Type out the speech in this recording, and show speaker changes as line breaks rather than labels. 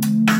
Bye.